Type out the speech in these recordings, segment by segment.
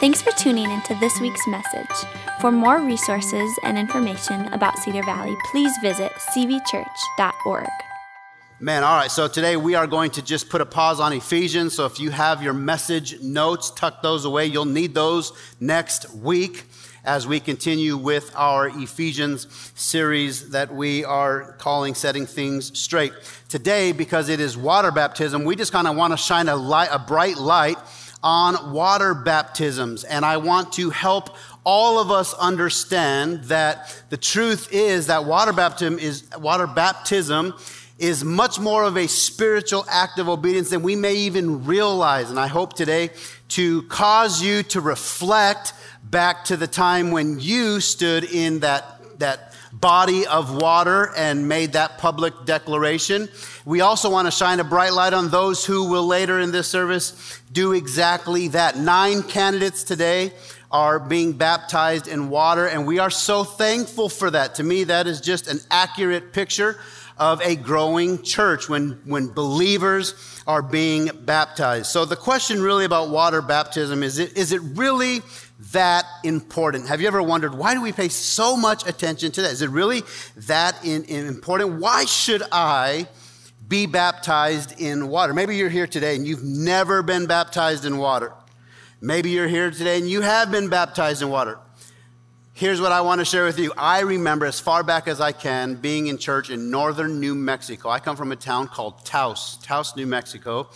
Thanks for tuning into this week's message. For more resources and information about Cedar Valley, please visit cvchurch.org. Man, all right. So today we are going to just put a pause on Ephesians. So if you have your message notes, tuck those away. You'll need those next week as we continue with our Ephesians series that we are calling Setting Things Straight. Today, because it is water baptism, we just kind of want to shine a light, a bright light on water baptisms. And I want to help all of us understand that the truth is that water baptism is water baptism is much more of a spiritual act of obedience than we may even realize. And I hope today to cause you to reflect back to the time when you stood in that, that body of water and made that public declaration. We also want to shine a bright light on those who will later in this service do exactly that. Nine candidates today are being baptized in water, and we are so thankful for that. To me, that is just an accurate picture of a growing church when, when believers are being baptized. So the question really about water baptism is it, is it really that important? Have you ever wondered why do we pay so much attention to that? Is it really that in, in important? Why should I be baptized in water? Maybe you're here today and you've never been baptized in water. Maybe you're here today and you have been baptized in water. Here's what I want to share with you. I remember as far back as I can being in church in northern New Mexico. I come from a town called Taos, Taos, New Mexico.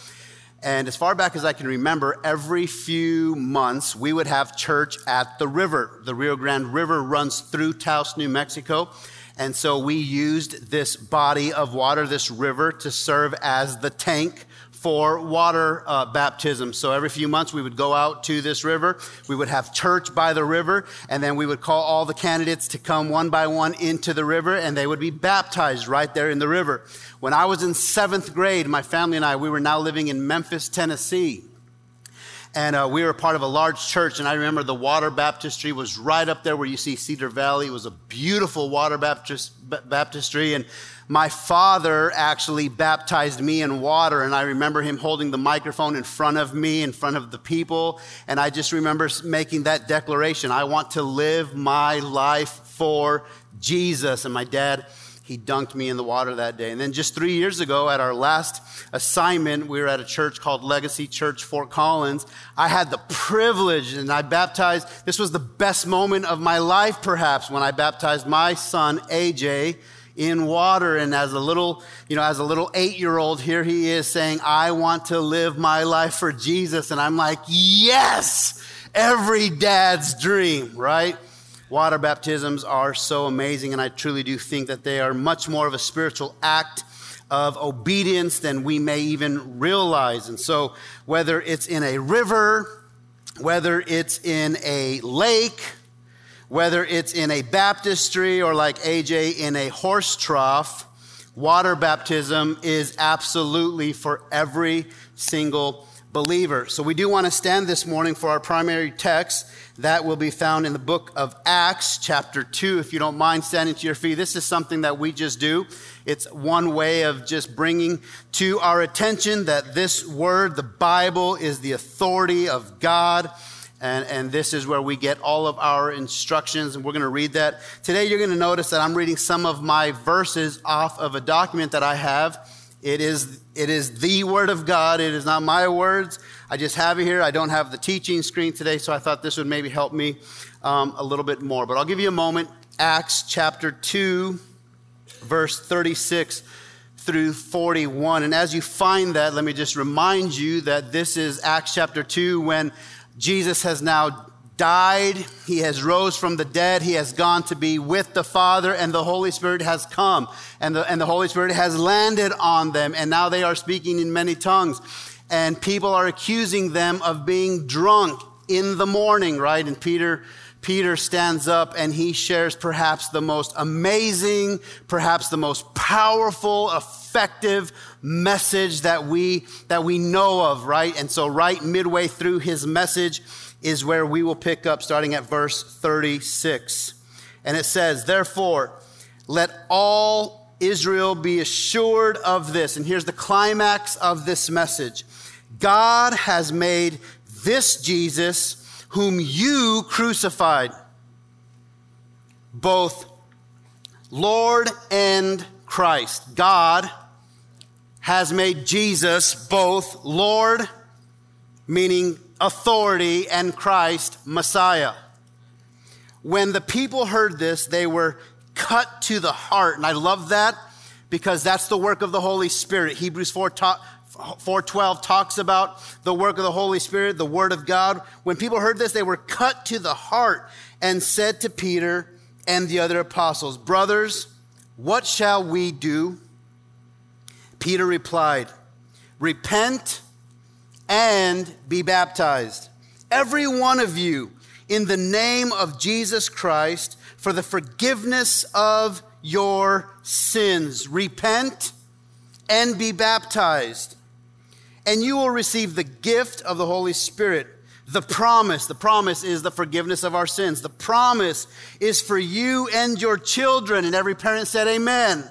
And as far back as I can remember, every few months we would have church at the river. The Rio Grande River runs through Taos, New Mexico. And so we used this body of water, this river, to serve as the tank for water uh, baptism. So every few months we would go out to this river. We would have church by the river, and then we would call all the candidates to come one by one into the river, and they would be baptized right there in the river. When I was in seventh grade, my family and I, we were now living in Memphis, Tennessee. And uh, we were part of a large church, and I remember the water baptistry was right up there where you see Cedar Valley. It was a beautiful water baptist, baptistry, and my father actually baptized me in water, and I remember him holding the microphone in front of me, in front of the people, and I just remember making that declaration I want to live my life for Jesus. And my dad, he dunked me in the water that day. And then just three years ago, at our last assignment, we were at a church called Legacy Church Fort Collins. I had the privilege and I baptized. This was the best moment of my life, perhaps, when I baptized my son, AJ in water. And as a little, you know, as a little eight year old, here he is saying, I want to live my life for Jesus. And I'm like, yes, every dad's dream, right? Water baptisms are so amazing. And I truly do think that they are much more of a spiritual act of obedience than we may even realize. And so, whether it's in a river, whether it's in a lake, whether it's in a baptistry or like AJ in a horse trough, water baptism is absolutely for every single believer. So we do want to stand this morning for our primary text that will be found in the book of Acts, chapter 2. If you don't mind standing to your feet, this is something that we just do. It's one way of just bringing to our attention that this word, the Bible, is the authority of God and, and this is where we get all of our instructions, and we're going to read that. Today, you're going to notice that I'm reading some of my verses off of a document that I have. It is, it is the Word of God. It is not my words. I just have it here. I don't have the teaching screen today, so I thought this would maybe help me um, a little bit more. But I'll give you a moment. Acts chapter 2, verse 36 through 41. And as you find that, let me just remind you that this is Acts chapter 2 when Jesus has now died. He has rose from the dead. He has gone to be with the Father, and the Holy Spirit has come. And the, and the Holy Spirit has landed on them, and now they are speaking in many tongues. And people are accusing them of being drunk in the morning, right? And Peter, Peter stands up and he shares perhaps the most amazing, perhaps the most powerful, effective message that we, that we know of, right? And so right midway through his message is where we will pick up starting at verse 36. And it says, therefore, let all Israel be assured of this. And here's the climax of this message. God has made this Jesus whom you crucified, both Lord and Christ. God has made Jesus both Lord, meaning authority, and Christ, Messiah. When the people heard this, they were cut to the heart. And I love that because that's the work of the Holy Spirit. Hebrews 4 ta- 412 talks about the work of the Holy Spirit, the Word of God. When people heard this, they were cut to the heart and said to Peter and the other apostles, Brothers, what shall we do? Peter replied, Repent and be baptized, every one of you in the name of Jesus Christ for the forgiveness of your sins. Repent and be baptized, and you will receive the gift of the Holy Spirit. The promise, the promise is the forgiveness of our sins. The promise is for you and your children. And every parent said, Amen.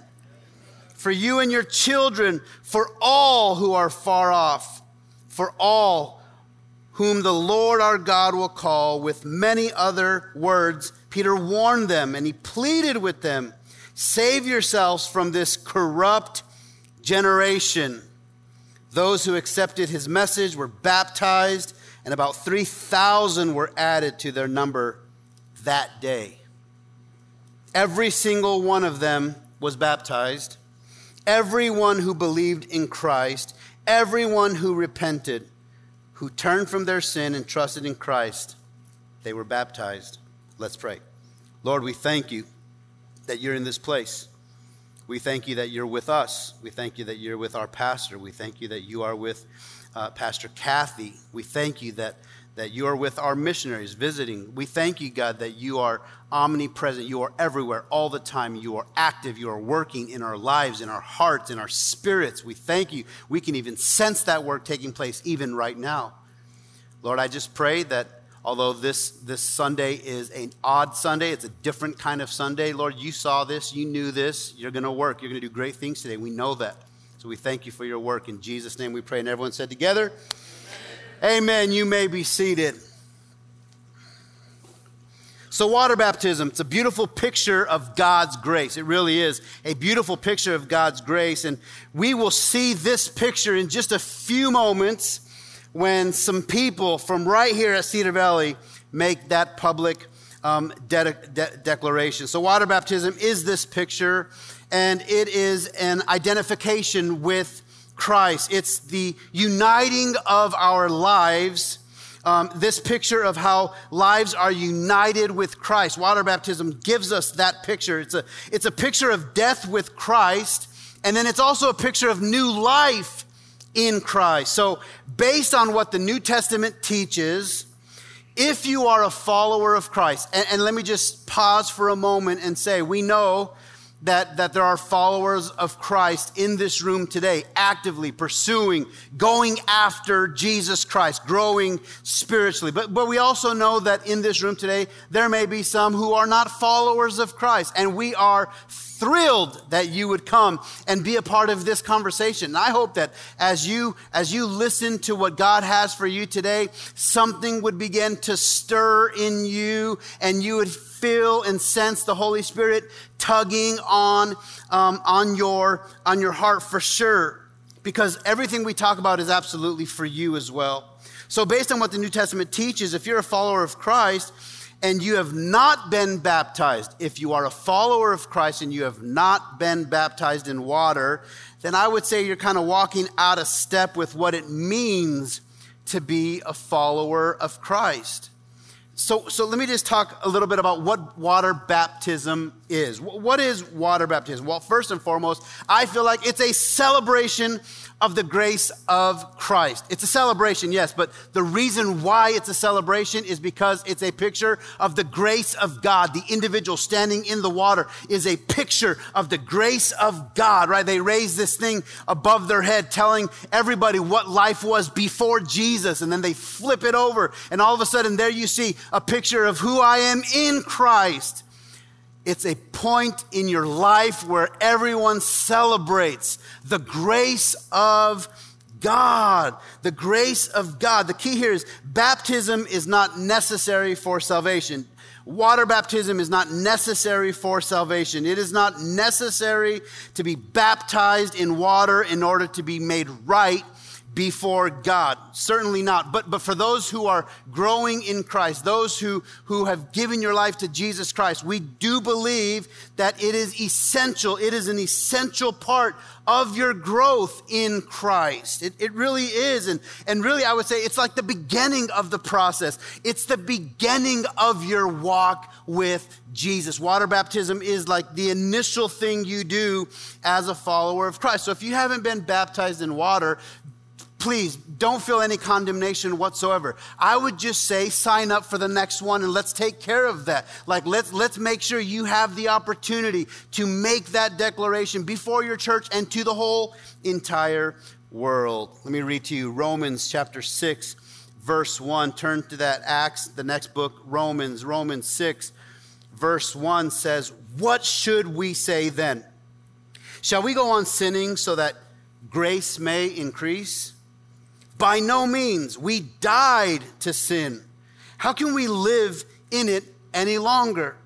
For you and your children, for all who are far off, for all whom the Lord our God will call, with many other words, Peter warned them and he pleaded with them save yourselves from this corrupt generation. Those who accepted his message were baptized, and about 3,000 were added to their number that day. Every single one of them was baptized. Everyone who believed in Christ, everyone who repented who turned from their sin and trusted in Christ, they were baptized. Let's pray. Lord, we thank you that you're in this place. We thank you that you're with us. We thank you that you're with our pastor. We thank you that you are with uh, Pastor Kathy. We thank you that that you are with our missionaries visiting. We thank you, God, that you are omnipresent. You are everywhere all the time. You are active. You are working in our lives, in our hearts, in our spirits. We thank you. We can even sense that work taking place even right now. Lord, I just pray that although this, this Sunday is an odd Sunday, it's a different kind of Sunday. Lord, you saw this. You knew this. You're going to work. You're going to do great things today. We know that. So we thank you for your work. In Jesus' name we pray. And everyone said together, Amen. You may be seated. So, water baptism, it's a beautiful picture of God's grace. It really is a beautiful picture of God's grace. And we will see this picture in just a few moments when some people from right here at Cedar Valley make that public um, de- de- declaration. So, water baptism is this picture, and it is an identification with Christ. It's the uniting of our lives. Um, this picture of how lives are united with Christ. Water baptism gives us that picture. It's a, it's a picture of death with Christ, and then it's also a picture of new life in Christ. So, based on what the New Testament teaches, if you are a follower of Christ, and, and let me just pause for a moment and say, we know that, that there are followers of Christ in this room today, actively pursuing, going after Jesus Christ, growing spiritually. But, but we also know that in this room today, there may be some who are not followers of Christ, and we are thrilled that you would come and be a part of this conversation. And I hope that as you as you listen to what God has for you today, something would begin to stir in you and you would feel and sense the Holy Spirit tugging on, um, on, your, on your heart for sure. Because everything we talk about is absolutely for you as well. So, based on what the New Testament teaches, if you're a follower of Christ and you have not been baptized, if you are a follower of Christ and you have not been baptized in water, then I would say you're kind of walking out of step with what it means to be a follower of Christ. So, so let me just talk a little bit about what water baptism is. What is water baptism? Well, first and foremost, I feel like it's a celebration of the grace of Christ. It's a celebration, yes, but the reason why it's a celebration is because it's a picture of the grace of God. The individual standing in the water is a picture of the grace of God, right? They raise this thing above their head, telling everybody what life was before Jesus, and then they flip it over, and all of a sudden, there you see a picture of who I am in Christ. It's a point in your life where everyone celebrates the grace of God, the grace of God. The key here is baptism is not necessary for salvation. Water baptism is not necessary for salvation. It is not necessary to be baptized in water in order to be made right before God. Certainly not. But, but for those who are growing in Christ, those who, who have given your life to Jesus Christ, we do believe that it is essential. It is an essential part of your growth in Christ. It, it really is. And, and really, I would say it's like the beginning of the process. It's the beginning of your walk with Jesus. Water baptism is like the initial thing you do as a follower of Christ. So if you haven't been baptized in water, please don't feel any condemnation whatsoever. I would just say sign up for the next one and let's take care of that. Like let's let's make sure you have the opportunity to make that declaration before your church and to the whole entire world. Let me read to you Romans chapter 6 verse 1. Turn to that Acts, the next book, Romans, Romans 6 verse 1 says, "What should we say then? Shall we go on sinning so that grace may increase?" By no means. We died to sin. How can we live in it any longer?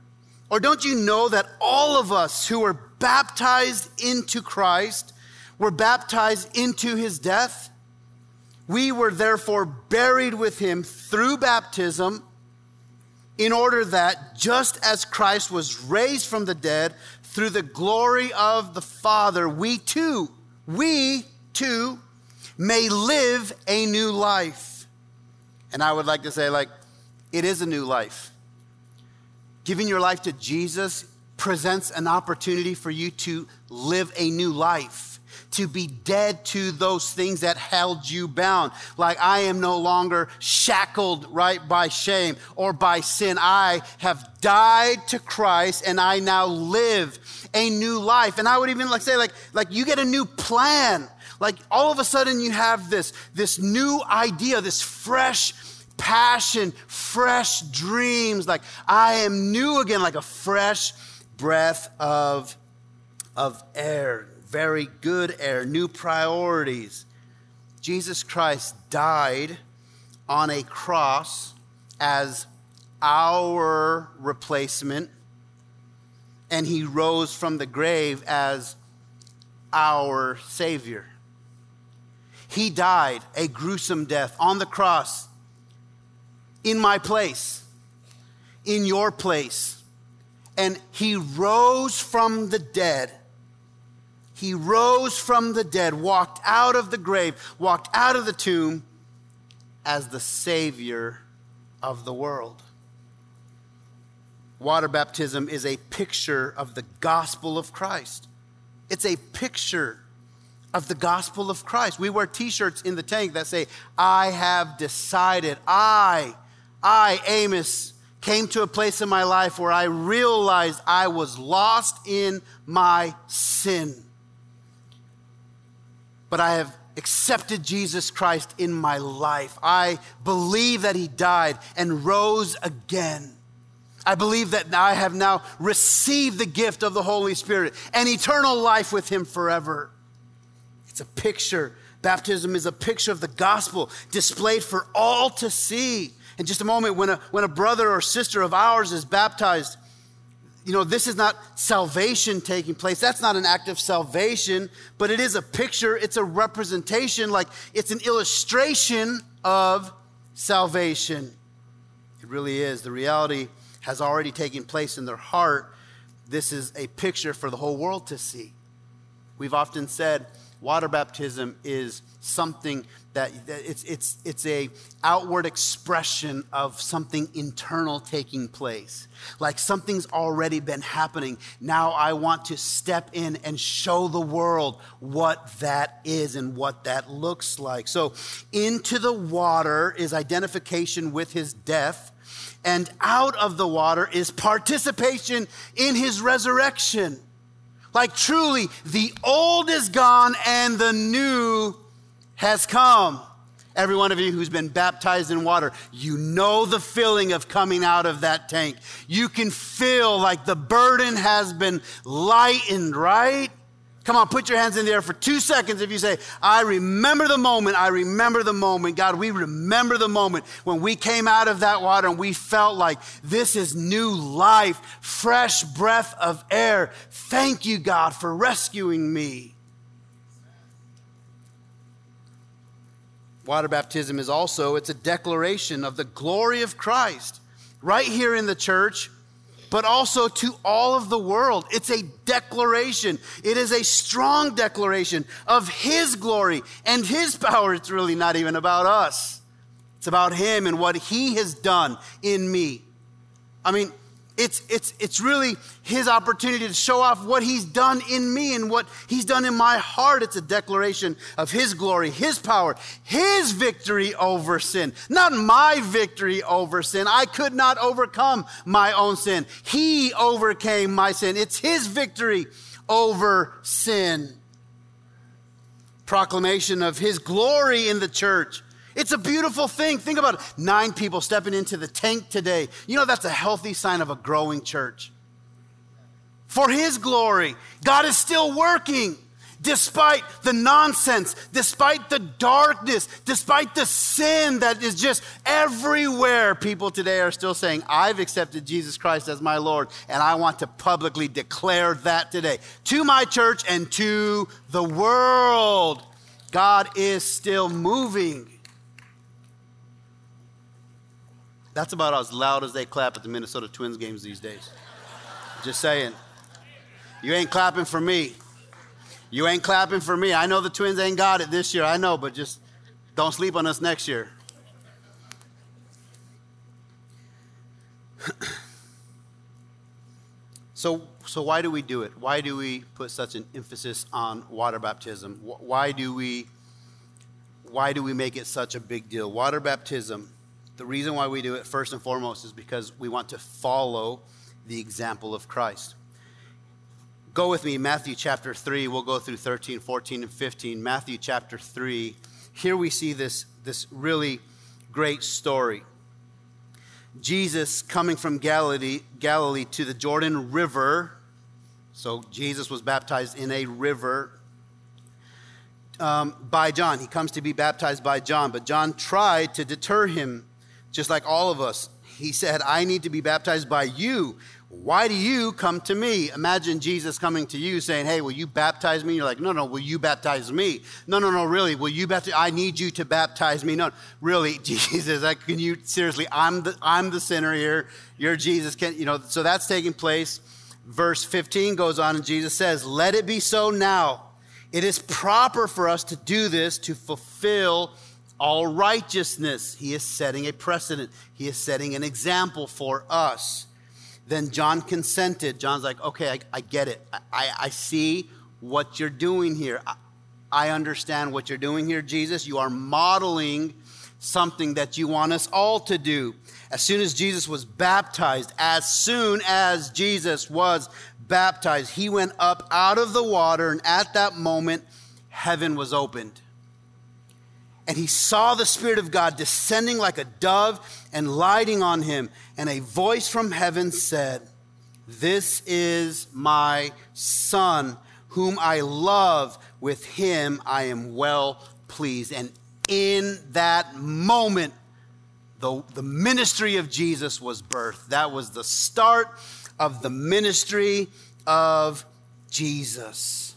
Or don't you know that all of us who were baptized into Christ were baptized into his death? We were therefore buried with him through baptism in order that just as Christ was raised from the dead through the glory of the Father, we too, we too may live a new life. And I would like to say, like, it is a new life. Giving your life to Jesus presents an opportunity for you to live a new life, to be dead to those things that held you bound. Like, I am no longer shackled, right, by shame or by sin. I have died to Christ and I now live a new life. And I would even like say, like, like you get a new plan like all of a sudden you have this, this new idea, this fresh passion, fresh dreams. Like I am new again, like a fresh breath of, of air, very good air, new priorities. Jesus Christ died on a cross as our replacement, and he rose from the grave as our Savior. He died a gruesome death on the cross in my place, in your place. And he rose from the dead. He rose from the dead, walked out of the grave, walked out of the tomb as the Savior of the world. Water baptism is a picture of the gospel of Christ. It's a picture of the gospel of Christ. We wear t shirts in the tank that say, I have decided. I, I, Amos, came to a place in my life where I realized I was lost in my sin. But I have accepted Jesus Christ in my life. I believe that he died and rose again. I believe that I have now received the gift of the Holy Spirit and eternal life with him forever. It's a picture. Baptism is a picture of the gospel displayed for all to see. In just a moment, when a, when a brother or sister of ours is baptized, you know, this is not salvation taking place. That's not an act of salvation, but it is a picture, it's a representation, like it's an illustration of salvation. It really is. The reality has already taken place in their heart. This is a picture for the whole world to see. We've often said, water baptism is something that, it's, it's, it's a outward expression of something internal taking place. Like something's already been happening. Now i want to step in and show the world what that is and what that looks like. So into the water is identification with his death and out of the water is participation in his resurrection like truly, the old is gone and the new has come. Every one of you who's been baptized in water, you know the feeling of coming out of that tank. You can feel like the burden has been lightened, right? Come on, put your hands in the air for two seconds if you say, I remember the moment, I remember the moment. God, we remember the moment when we came out of that water and we felt like this is new life, fresh breath of air. Thank you, God, for rescuing me. Water baptism is also it's a declaration of the glory of Christ. Right here in the church, but also to all of the world. It's a declaration. It is a strong declaration of His glory and His power. It's really not even about us, it's about Him and what He has done in me. I mean, it's, it's, it's really his opportunity to show off what he's done in me and what he's done in my heart. It's a declaration of his glory, his power, his victory over sin, not my victory over sin. I could not overcome my own sin. He overcame my sin. It's his victory over sin. Proclamation of his glory in the church. It's a beautiful thing. Think about it. Nine people stepping into the tank today. You know, that's a healthy sign of a growing church. For His glory, God is still working despite the nonsense, despite the darkness, despite the sin that is just everywhere. People today are still saying, I've accepted Jesus Christ as my Lord, and I want to publicly declare that today to my church and to the world. God is still moving. That's about as loud as they clap at the Minnesota Twins games these days. Just saying. You ain't clapping for me. You ain't clapping for me. I know the Twins ain't got it this year. I know, but just don't sleep on us next year. so, so why do we do it? Why do we put such an emphasis on water baptism? Why do we why do we make it such a big deal? Water baptism the reason why we do it, first and foremost, is because we want to follow the example of Christ. Go with me, Matthew chapter 3. We'll go through 13, 14, and 15. Matthew chapter 3. Here we see this, this really great story. Jesus coming from Galilee, Galilee to the Jordan River. So Jesus was baptized in a river um, by John. He comes to be baptized by John, but John tried to deter him just like all of us. He said, I need to be baptized by you. Why do you come to me? Imagine Jesus coming to you saying, Hey, will you baptize me? You're like, No, no, will you baptize me? No, no, no, really, will you baptize? I need you to baptize me. No, really, Jesus, I, can you, seriously, I'm the, I'm the sinner here. You're Jesus. Can, you know, so that's taking place. Verse 15 goes on, and Jesus says, Let it be so now. It is proper for us to do this to fulfill all righteousness. He is setting a precedent, he is setting an example for us. Then John consented. John's like, okay, I, I get it. I, I, see what you're doing here. I, I understand what you're doing here, Jesus. You are modeling something that you want us all to do. As soon as Jesus was baptized, as soon as Jesus was baptized, he went up out of the water, and at that moment, heaven was opened and he saw the Spirit of God descending like a dove and lighting on him. And a voice from heaven said, This is my Son, whom I love. With him I am well pleased. And in that moment, the, the ministry of Jesus was birthed. That was the start of the ministry of Jesus.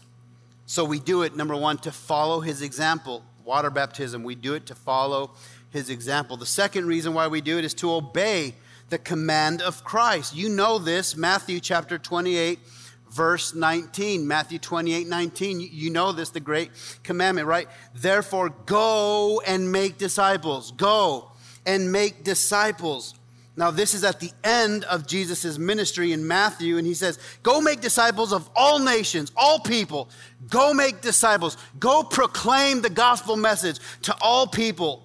So we do it, number one, to follow his example water baptism. We do it to follow his example. The second reason why we do it is to obey the command of Christ. You know this, Matthew chapter 28, verse 19. Matthew 28, 19. You know this, the great commandment, right? Therefore, go and make disciples. Go and make disciples. Now, this is at the end of Jesus' ministry in Matthew, and he says, Go make disciples of all nations, all people. Go make disciples. Go proclaim the gospel message to all people.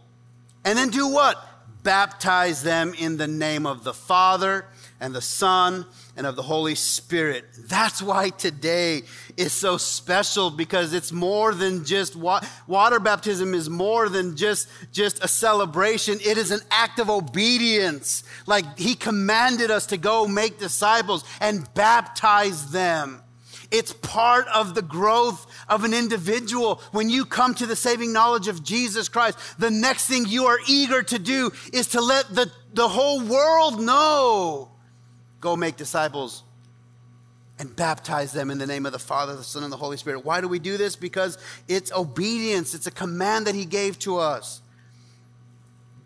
And then do what? Baptize them in the name of the Father and the Son and of the Holy Spirit. That's why today is so special because it's more than just wa- water baptism is more than just just a celebration. It is an act of obedience. Like he commanded us to go make disciples and baptize them. It's part of the growth of an individual. When you come to the saving knowledge of Jesus Christ, the next thing you are eager to do is to let the, the whole world know. Go make disciples and baptize them in the name of the Father, the Son, and the Holy Spirit. Why do we do this? Because it's obedience, it's a command that He gave to us.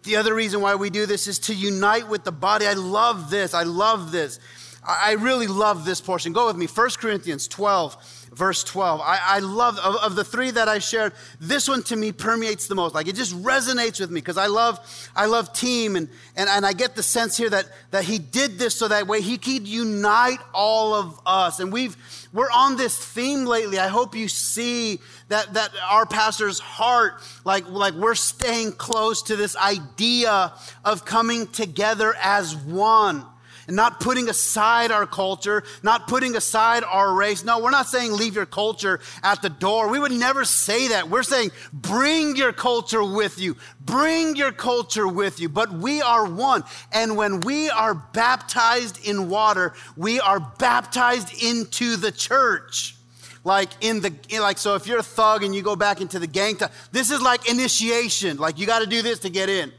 The other reason why we do this is to unite with the body. I love this. I love this. I really love this portion. Go with me. 1 Corinthians 12, verse 12. I, I love, of, of, the three that I shared, this one to me permeates the most. Like it just resonates with me because I love, I love team and, and, and I get the sense here that, that he did this so that way he could unite all of us. And we've, we're on this theme lately. I hope you see that, that our pastor's heart, like, like we're staying close to this idea of coming together as one and not putting aside our culture, not putting aside our race. No, we're not saying leave your culture at the door. We would never say that. We're saying bring your culture with you. Bring your culture with you. But we are one. And when we are baptized in water, we are baptized into the church like in the like so if you're a thug and you go back into the gang this is like initiation like you got to do this to get in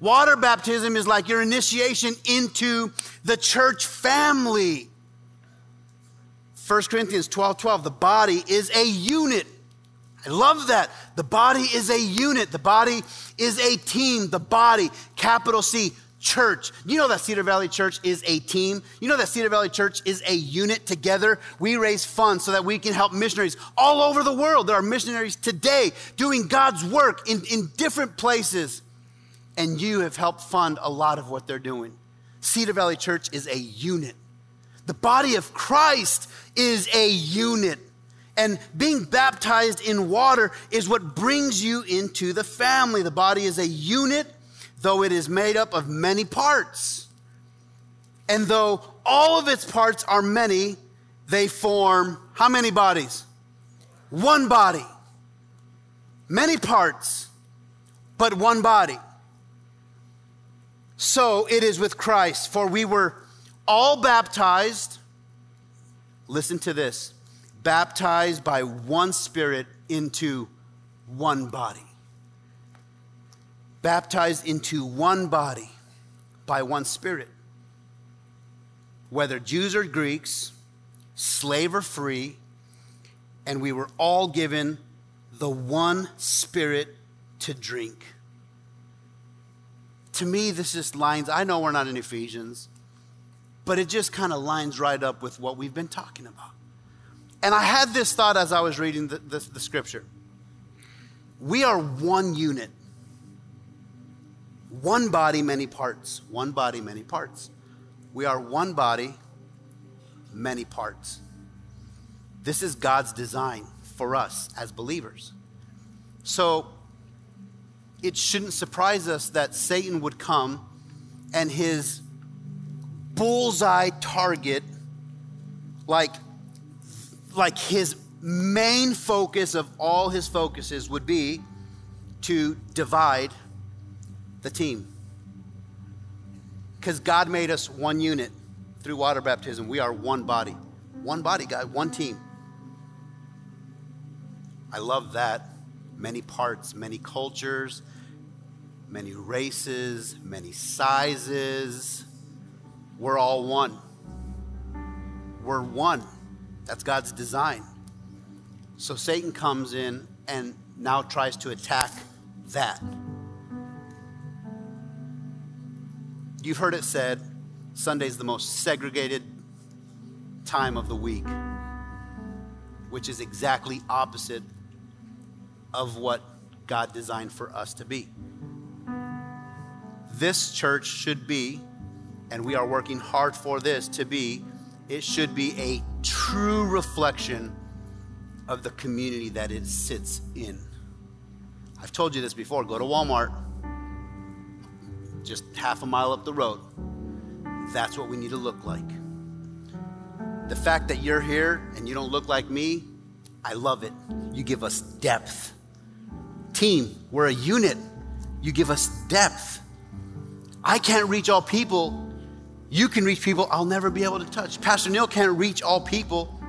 Water baptism is like your initiation into the church family. 1 Corinthians 12 12, the body is a unit. I love that. The body is a unit. The body is a team. The body, capital C, church. You know that Cedar Valley Church is a team. You know that Cedar Valley Church is a unit together. We raise funds so that we can help missionaries all over the world. There are missionaries today doing God's work in, in different places and you have helped fund a lot of what they're doing. Cedar Valley Church is a unit. The body of Christ is a unit. And being baptized in water is what brings you into the family. The body is a unit, though it is made up of many parts. And though all of its parts are many, they form how many bodies? One body. Many parts, but one body. So it is with Christ, for we were all baptized. Listen to this baptized by one Spirit into one body. Baptized into one body by one Spirit. Whether Jews or Greeks, slave or free, and we were all given the one Spirit to drink to me, this just lines, I know we're not in Ephesians, but it just kind of lines right up with what we've been talking about. And I had this thought as I was reading the, the, the scripture. We are one unit, one body, many parts. One body, many parts. We are one body, many parts. This is God's design for us as believers. So it shouldn't surprise us that Satan would come and his bullseye target, like, like his main focus of all his focuses would be to divide the team. Because God made us one unit through water baptism. We are one body. One body, God, one team. I love that. Many parts, many cultures, many races, many sizes. We're all one. We're one. That's God's design. So Satan comes in and now tries to attack that. You've heard it said Sunday's the most segregated time of the week, which is exactly opposite of what God designed for us to be this church should be, and we are working hard for this to be, it should be a true reflection of the community that it sits in. I've told you this before go to Walmart, just half a mile up the road. That's what we need to look like. The fact that you're here and you don't look like me, I love it. You give us depth. Team, we're a unit. You give us depth. I can't reach all people. You can reach people I'll never be able to touch. Pastor Neil can't reach all people.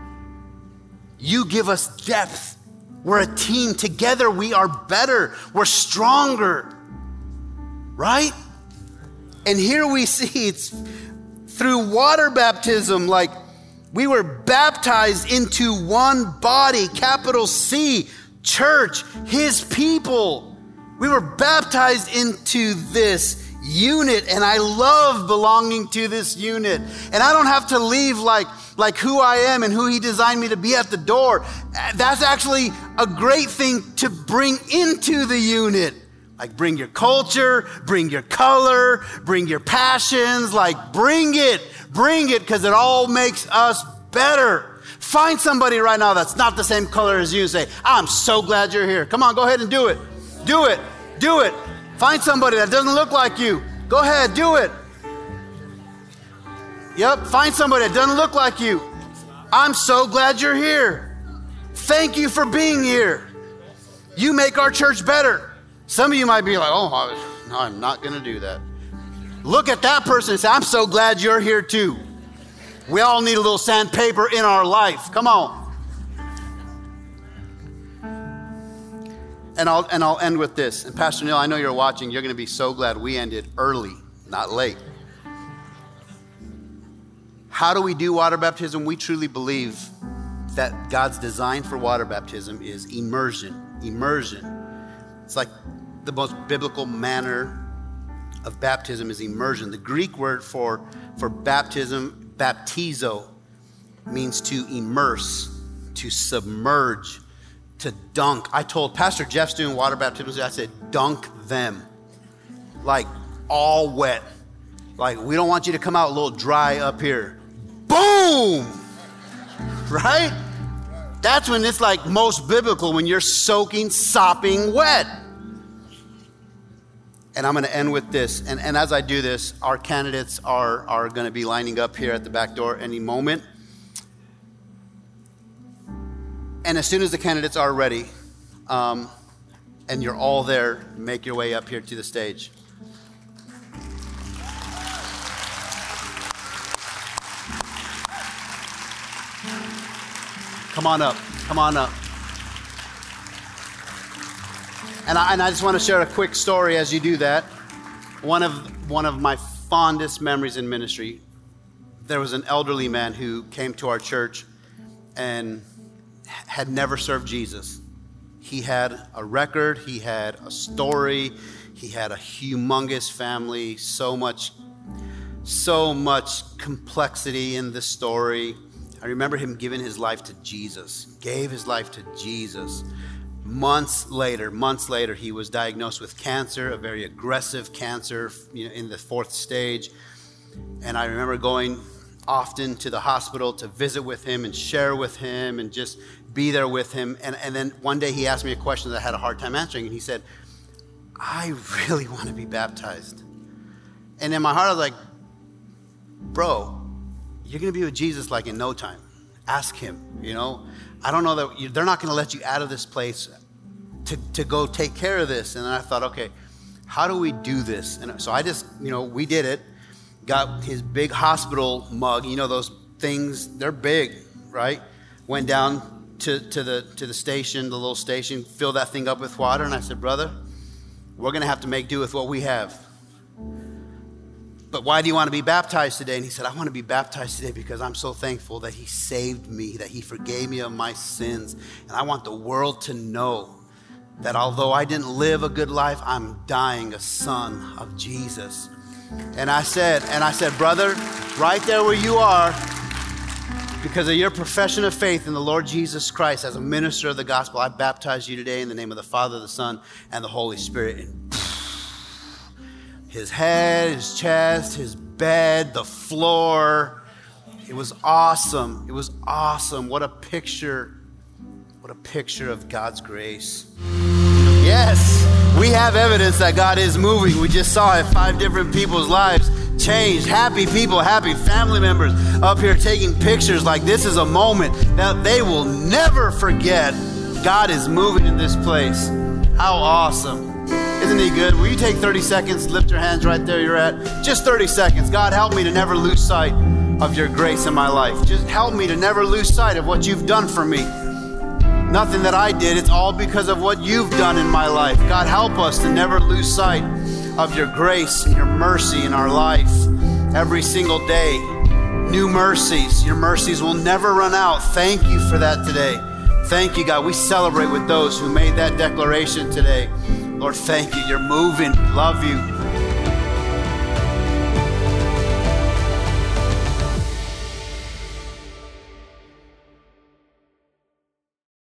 You give us depth. We're a team. Together we are better. We're stronger. Right? And here we see it's through water baptism, like we were baptized into one body, capital C, church, his people. We were baptized into this unit, and I love belonging to this unit. And I don't have to leave like, like who I am and who he designed me to be at the door. That's actually a great thing to bring into the unit. Like, bring your culture, bring your color, bring your passions, like, bring it, bring it, because it all makes us better. Find somebody right now that's not the same color as you say, I'm so glad you're here. Come on, go ahead and do it. Do it. Do it. Find somebody that doesn't look like you. Go ahead, do it. Yep, find somebody that doesn't look like you. I'm so glad you're here. Thank you for being here. You make our church better. Some of you might be like, oh, no, I'm not going to do that. Look at that person and say, I'm so glad you're here too. We all need a little sandpaper in our life. Come on. And I'll, and I'll end with this. And Pastor Neil, I know you're watching. You're going to be so glad we ended early, not late. How do we do water baptism? We truly believe that God's design for water baptism is immersion. Immersion. It's like the most biblical manner of baptism is immersion. The Greek word for, for baptism, baptizo, means to immerse, to submerge, to dunk. I told Pastor Jeff's doing water baptisms, I said, dunk them. Like all wet. Like, we don't want you to come out a little dry up here. Boom! Right? That's when it's like most biblical when you're soaking, sopping wet. And I'm going to end with this. And, and as I do this, our candidates are, are going to be lining up here at the back door any moment. And as soon as the candidates are ready, um, and you're all there, make your way up here to the stage. Come on up. Come on up. And I, and I just want to share a quick story as you do that. One of, one of my fondest memories in ministry, there was an elderly man who came to our church and had never served Jesus. He had a record, he had a story, he had a humongous family, so much, so much complexity in the story. I remember him giving his life to Jesus, gave his life to Jesus. Months later, months later, he was diagnosed with cancer, a very aggressive cancer you know, in the fourth stage. And I remember going often to the hospital to visit with him and share with him and just be there with him. And, and then one day he asked me a question that I had a hard time answering. And he said, I really want to be baptized. And in my heart, I was like, bro, you're going to be with Jesus like in no time. Ask him, you know. I don't know that you, they're not going to let you out of this place to, to go take care of this. And I thought, okay, how do we do this? And so I just, you know, we did it. Got his big hospital mug, you know, those things, they're big, right? Went down to, to, the, to the station, the little station, fill that thing up with water. And I said, brother, we're going to have to make do with what we have. But why do you want to be baptized today? And he said, I want to be baptized today because I'm so thankful that he saved me, that he forgave me of my sins. And I want the world to know that although I didn't live a good life, I'm dying a son of Jesus. And I said, and I said, brother, right there where you are, because of your profession of faith in the Lord Jesus Christ as a minister of the gospel, I baptize you today in the name of the Father, the Son, and the Holy Spirit. And his head, his chest, his bed, the floor. It was awesome. It was awesome. What a picture. What a picture of God's grace. Yes, we have evidence that God is moving. We just saw it. Five different people's lives changed. Happy people, happy family members up here taking pictures like this is a moment that they will never forget. God is moving in this place. How awesome. Isn't he good? Will you take 30 seconds, lift your hands right there you're at? Just 30 seconds. God, help me to never lose sight of your grace in my life. Just help me to never lose sight of what you've done for me. nothing that I did. It's all because of what you've done in my life. God, help us to never lose sight of your grace and your mercy in our life every single day. New mercies. Your mercies will never run out. Thank you for that today. Thank you, God. We celebrate with those who made that declaration today. Lord, thank you. You're moving. Love you.